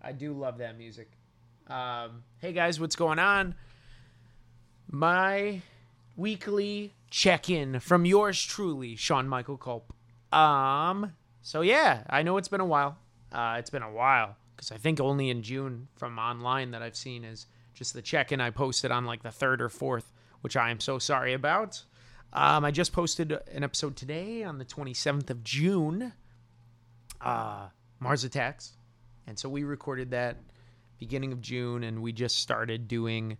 I do love that music. Um, hey guys, what's going on? My weekly check-in from yours truly, Sean Michael Culp. Um, so yeah, I know it's been a while. Uh, it's been a while because I think only in June from online that I've seen is just the check-in I posted on like the third or fourth, which I am so sorry about. Um, I just posted an episode today on the 27th of June. Uh, Mars Attacks, and so we recorded that beginning of June, and we just started doing.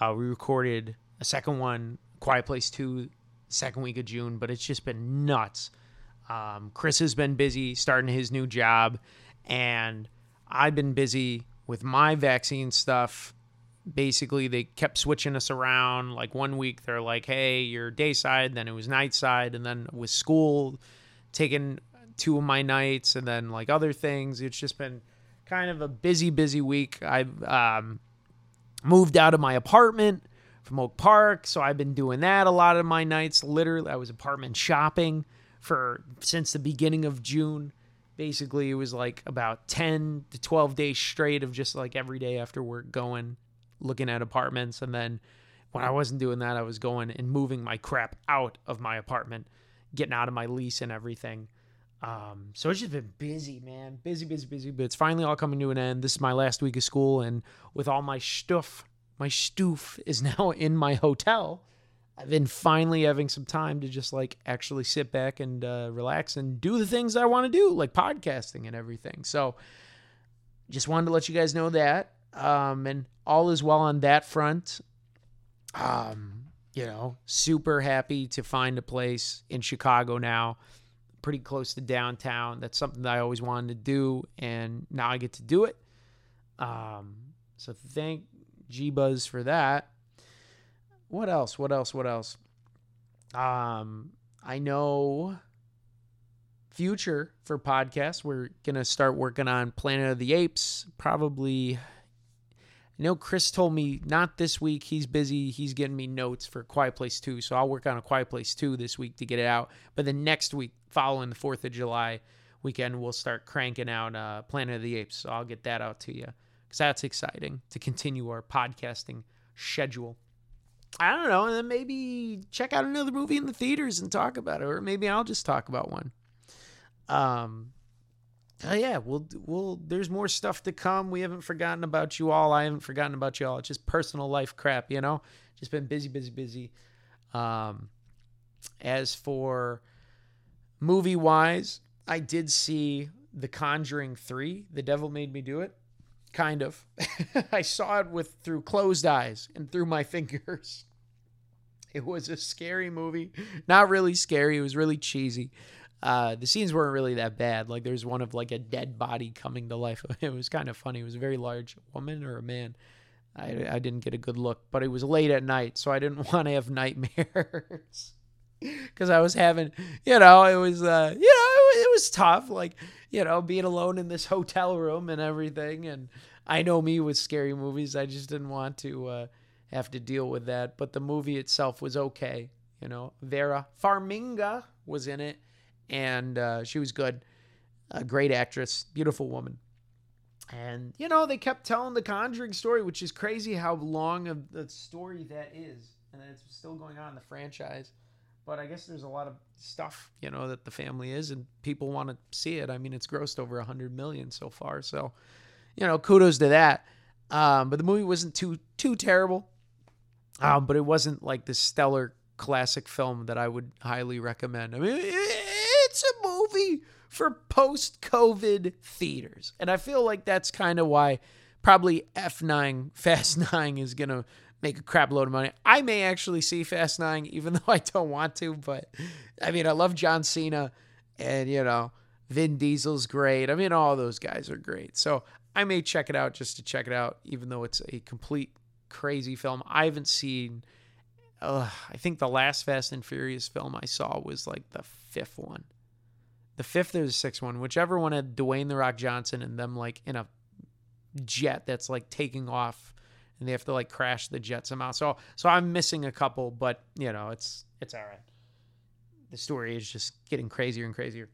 Uh, we recorded a second one, Quiet Place Two, second week of June, but it's just been nuts. Um, Chris has been busy starting his new job, and I've been busy with my vaccine stuff. Basically, they kept switching us around. Like one week, they're like, "Hey, you're day side," then it was night side, and then with school taking two of my nights, and then like other things. It's just been kind of a busy, busy week. I've um, moved out of my apartment from Oak Park, so I've been doing that a lot of my nights. Literally, I was apartment shopping for since the beginning of June. Basically, it was like about 10 to 12 days straight of just like every day after work going, looking at apartments. And then when I wasn't doing that, I was going and moving my crap out of my apartment, getting out of my lease and everything. Um, so it's just been busy, man. Busy, busy, busy. But it's finally all coming to an end. This is my last week of school, and with all my stuff, my stoof is now in my hotel. I've been finally having some time to just like actually sit back and uh, relax and do the things I want to do, like podcasting and everything. So just wanted to let you guys know that. Um, and all is well on that front. Um, you know, super happy to find a place in Chicago now pretty close to downtown. That's something that I always wanted to do, and now I get to do it. Um, so thank G Buzz for that. What else? What else? What else? Um, I know future for podcasts. We're gonna start working on Planet of the Apes. Probably. I know Chris told me not this week. He's busy. He's getting me notes for Quiet Place 2. So I'll work on a Quiet Place 2 this week to get it out. But the next week, following the 4th of July weekend, we'll start cranking out uh, Planet of the Apes. So I'll get that out to you because that's exciting to continue our podcasting schedule. I don't know. And then maybe check out another movie in the theaters and talk about it. Or maybe I'll just talk about one. Um, Oh yeah, we'll we'll there's more stuff to come. We haven't forgotten about you all. I haven't forgotten about you all. It's just personal life crap, you know? Just been busy, busy, busy. Um as for movie wise, I did see The Conjuring 3. The Devil Made Me Do It. Kind of. I saw it with through closed eyes and through my fingers. It was a scary movie. Not really scary, it was really cheesy. Uh, the scenes weren't really that bad. Like there's one of like a dead body coming to life. It was kind of funny. It was a very large woman or a man. I, I didn't get a good look, but it was late at night, so I didn't want to have nightmares because I was having, you know, it was, uh, you know, it, it was tough. Like, you know, being alone in this hotel room and everything. And I know me with scary movies. I just didn't want to uh, have to deal with that. But the movie itself was okay. You know, Vera Farmiga was in it and uh, she was good. A great actress, beautiful woman. And, you know, they kept telling the Conjuring story, which is crazy how long of the story that is. And it's still going on in the franchise. But I guess there's a lot of stuff, you know, that the family is, and people want to see it. I mean, it's grossed over a 100 million so far. So, you know, kudos to that. Um, but the movie wasn't too too terrible. Um, but it wasn't like the stellar classic film that I would highly recommend. I mean, for post COVID theaters. And I feel like that's kind of why probably F9, Fast 9 is going to make a crap load of money. I may actually see Fast 9, even though I don't want to. But I mean, I love John Cena and, you know, Vin Diesel's great. I mean, all those guys are great. So I may check it out just to check it out, even though it's a complete crazy film. I haven't seen. Uh, I think the last Fast and Furious film I saw was like the fifth one the fifth or the sixth one, whichever one had Dwayne the Rock Johnson and them like in a jet that's like taking off, and they have to like crash the jet somehow. So so I'm missing a couple, but you know it's it's all right. The story is just getting crazier and crazier.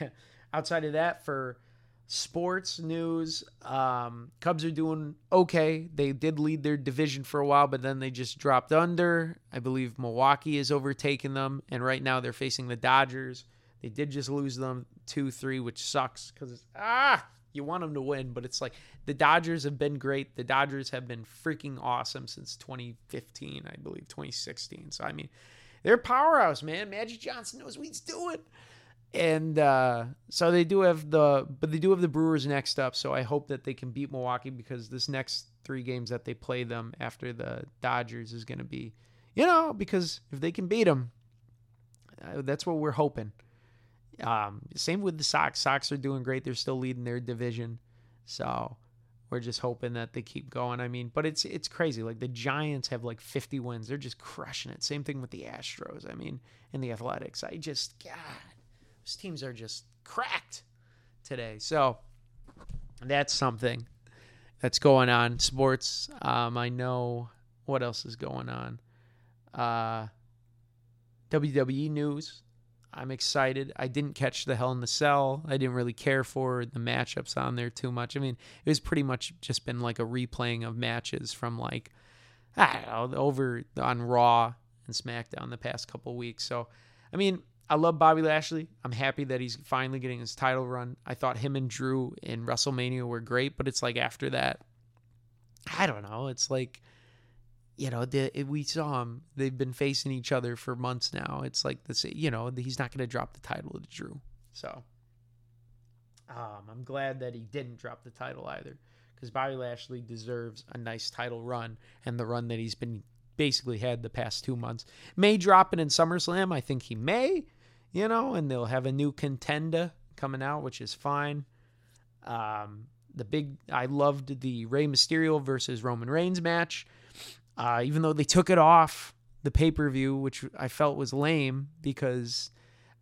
outside of that, for sports news, um, Cubs are doing okay. They did lead their division for a while, but then they just dropped under. I believe Milwaukee has overtaken them, and right now they're facing the Dodgers. They did just lose them 2 3, which sucks because, ah, you want them to win, but it's like the Dodgers have been great. The Dodgers have been freaking awesome since 2015, I believe, 2016. So, I mean, they're powerhouse, man. Magic Johnson knows what he's doing and uh, so they do have the but they do have the Brewers next up. So I hope that they can beat Milwaukee because this next three games that they play them after the Dodgers is going to be, you know, because if they can beat them, uh, that's what we're hoping. Um, same with the Sox. Sox are doing great. They're still leading their division, so we're just hoping that they keep going. I mean, but it's it's crazy. Like the Giants have like 50 wins. They're just crushing it. Same thing with the Astros. I mean, and the Athletics. I just God those teams are just cracked today. So that's something that's going on. Sports. Um, I know what else is going on. Uh, WWE news. I'm excited. I didn't catch the Hell in the Cell. I didn't really care for the matchups on there too much. I mean, it was pretty much just been like a replaying of matches from like I don't know over on Raw and SmackDown the past couple weeks. So, I mean, I love Bobby Lashley. I'm happy that he's finally getting his title run. I thought him and Drew in WrestleMania were great, but it's like after that, I don't know. It's like, you know, the, we saw him. They've been facing each other for months now. It's like this, you know, he's not going to drop the title to Drew. So um, I'm glad that he didn't drop the title either because Bobby Lashley deserves a nice title run and the run that he's been basically had the past two months. May drop it in SummerSlam. I think he may you know, and they'll have a new contender coming out, which is fine. Um, the big, I loved the Rey Mysterio versus Roman Reigns match, uh, even though they took it off the pay per view, which I felt was lame because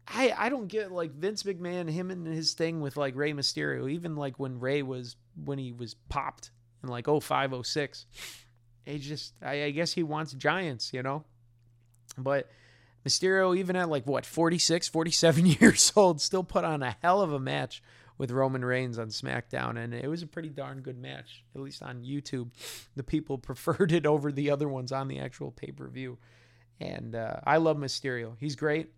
I I don't get like Vince McMahon, him and his thing with like Rey Mysterio, even like when Rey was when he was popped in like 05, 06. He just, I, I guess he wants giants, you know, but Mysterio, even at like what, 46, 47 years old, still put on a hell of a match with Roman Reigns on SmackDown. And it was a pretty darn good match, at least on YouTube. The people preferred it over the other ones on the actual pay per view. And uh, I love Mysterio. He's great.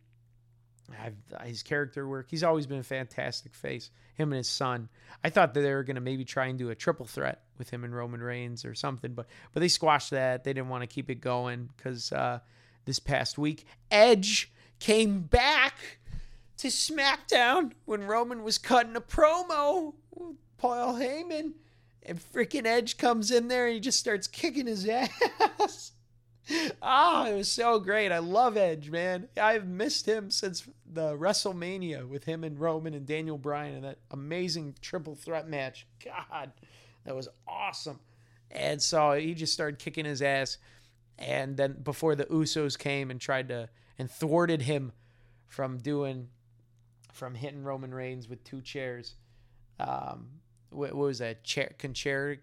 I've, his character work. He's always been a fantastic face. Him and his son. I thought that they were going to maybe try and do a triple threat with him and Roman Reigns or something, but but they squashed that. They didn't want to keep it going because uh, this past week. Edge came back to SmackDown when Roman was cutting a promo with Paul Heyman. And freaking Edge comes in there and he just starts kicking his ass. Ah, oh, it was so great. I love Edge, man. I've missed him since the WrestleMania with him and Roman and Daniel Bryan and that amazing triple threat match. God, that was awesome. And so he just started kicking his ass and then before the Usos came and tried to and thwarted him from doing from hitting Roman Reigns with two chairs. Um, what, what was that chair concerto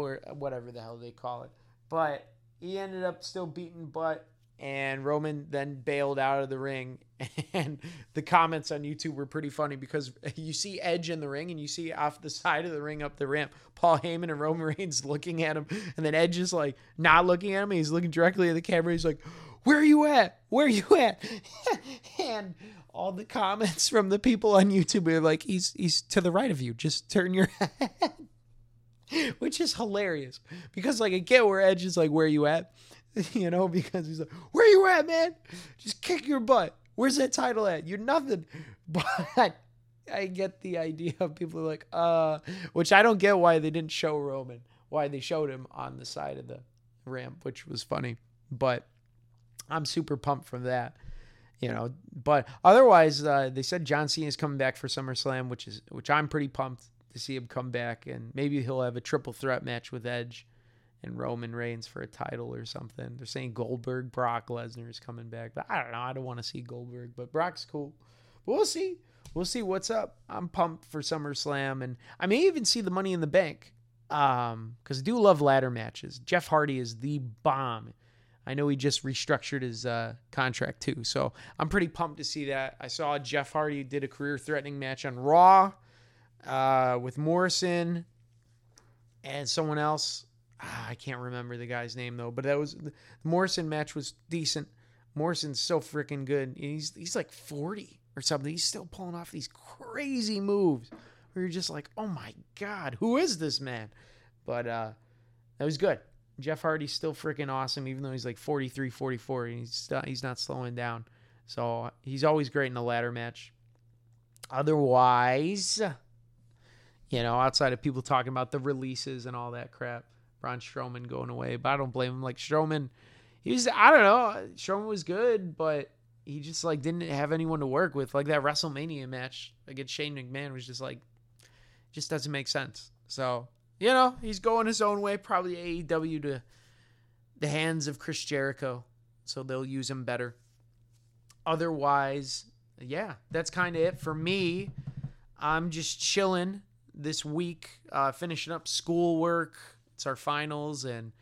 or whatever the hell they call it? But he ended up still beating butt and Roman then bailed out of the ring. And the comments on YouTube were pretty funny because you see Edge in the ring and you see off the side of the ring up the ramp Paul Heyman and Roman Reigns looking at him. And then Edge is like not looking at him. He's looking directly at the camera. He's like, Where are you at? Where are you at? and all the comments from the people on YouTube are like, He's he's to the right of you. Just turn your head. Which is hilarious. Because like I get where Edge is like, Where are you at? you know, because he's like, "Where are you at, man? Just kick your butt. Where's that title at? You're nothing." But I get the idea of people are like, uh, which I don't get why they didn't show Roman, why they showed him on the side of the ramp, which was funny. But I'm super pumped from that, you know. But otherwise, uh, they said John Cena is coming back for SummerSlam, which is which I'm pretty pumped to see him come back, and maybe he'll have a triple threat match with Edge and Roman Reigns for a title or something. They're saying Goldberg, Brock Lesnar is coming back, but I don't know. I don't want to see Goldberg, but Brock's cool. We'll see. We'll see what's up. I'm pumped for SummerSlam, and I may even see the Money in the Bank, um, because I do love ladder matches. Jeff Hardy is the bomb. I know he just restructured his uh, contract too. So I'm pretty pumped to see that. I saw Jeff Hardy did a career threatening match on Raw uh, with Morrison and someone else. Ah, I can't remember the guy's name though, but that was the Morrison match was decent. Morrison's so freaking good. He's he's like 40 or something. He's still pulling off these crazy moves where you're just like, oh my god, who is this man? But uh, that was good. Jeff Hardy's still freaking awesome, even though he's like 43, 44. And he's st- he's not slowing down. So he's always great in the ladder match. Otherwise, you know, outside of people talking about the releases and all that crap, Braun Strowman going away, but I don't blame him. Like Strowman, he was I don't know, Strowman was good, but he just like didn't have anyone to work with. Like that WrestleMania match against Shane McMahon was just like, just doesn't make sense. So you know, he's going his own way. Probably AEW to the hands of Chris Jericho, so they'll use him better. Otherwise, yeah, that's kind of it for me. I'm just chilling this week, uh, finishing up schoolwork. It's our finals, and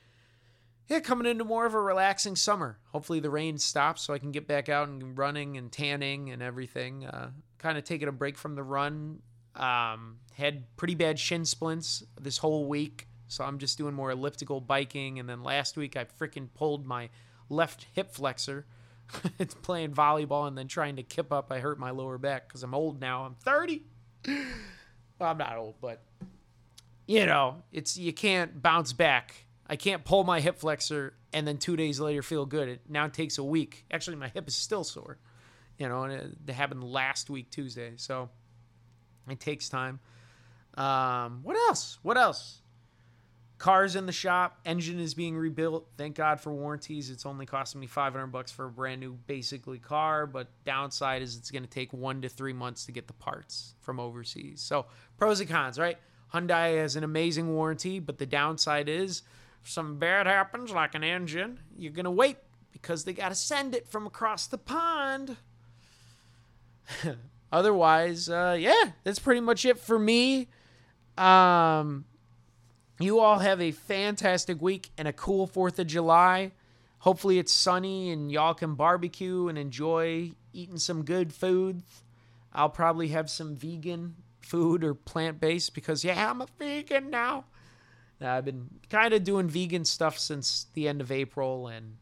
yeah, coming into more of a relaxing summer. Hopefully, the rain stops so I can get back out and running and tanning and everything. Uh, kind of taking a break from the run um, had pretty bad shin splints this whole week, so I'm just doing more elliptical biking. And then last week I freaking pulled my left hip flexor. it's playing volleyball and then trying to kip up. I hurt my lower back because I'm old now. I'm 30. well, I'm not old, but you know, it's you can't bounce back. I can't pull my hip flexor and then two days later feel good. It now takes a week. Actually, my hip is still sore. You know, and it, it happened last week Tuesday. So it takes time. Um, what else? What else? Cars in the shop. Engine is being rebuilt. Thank God for warranties. It's only costing me 500 bucks for a brand new, basically car. But downside is it's going to take one to three months to get the parts from overseas. So pros and cons, right? Hyundai has an amazing warranty, but the downside is if something bad happens, like an engine, you're going to wait because they got to send it from across the pond. otherwise, uh, yeah, that's pretty much it for me. Um, you all have a fantastic week and a cool 4th of July. Hopefully, it's sunny and y'all can barbecue and enjoy eating some good food. I'll probably have some vegan food or plant based because, yeah, I'm a vegan now. I've been kind of doing vegan stuff since the end of April and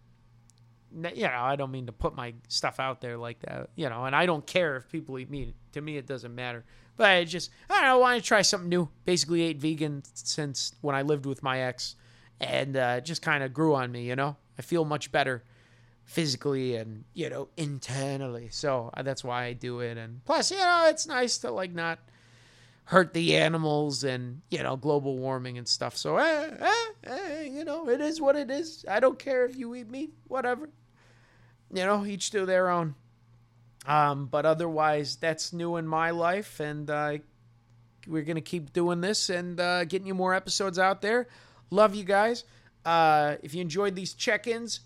you know, I don't mean to put my stuff out there like that, you know, and I don't care if people eat meat. To me, it doesn't matter. But I just, I don't know, I want to try something new. Basically, ate vegan since when I lived with my ex, and uh, just kind of grew on me, you know. I feel much better physically and, you know, internally. So uh, that's why I do it. And plus, you know, it's nice to, like, not hurt the animals and, you know, global warming and stuff. So, eh, eh, eh, you know, it is what it is. I don't care if you eat meat, whatever you know, each do their own. Um, but otherwise, that's new in my life, and uh, we're gonna keep doing this and uh, getting you more episodes out there. Love you guys. Uh, if you enjoyed these check-ins,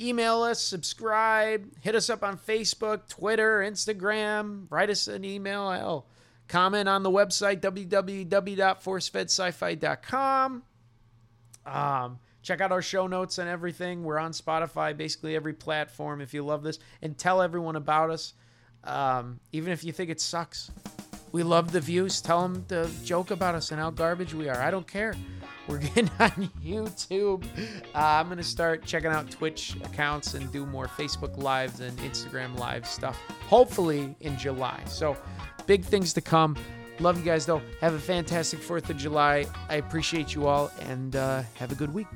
email us, subscribe, hit us up on Facebook, Twitter, Instagram, write us an email. Hell, comment on the website www.forcefedsci-fi.com. Um, Check out our show notes and everything. We're on Spotify, basically every platform if you love this. And tell everyone about us, um, even if you think it sucks. We love the views. Tell them to joke about us and how garbage we are. I don't care. We're getting on YouTube. Uh, I'm going to start checking out Twitch accounts and do more Facebook Lives and Instagram Live stuff, hopefully in July. So, big things to come. Love you guys, though. Have a fantastic 4th of July. I appreciate you all, and uh, have a good week.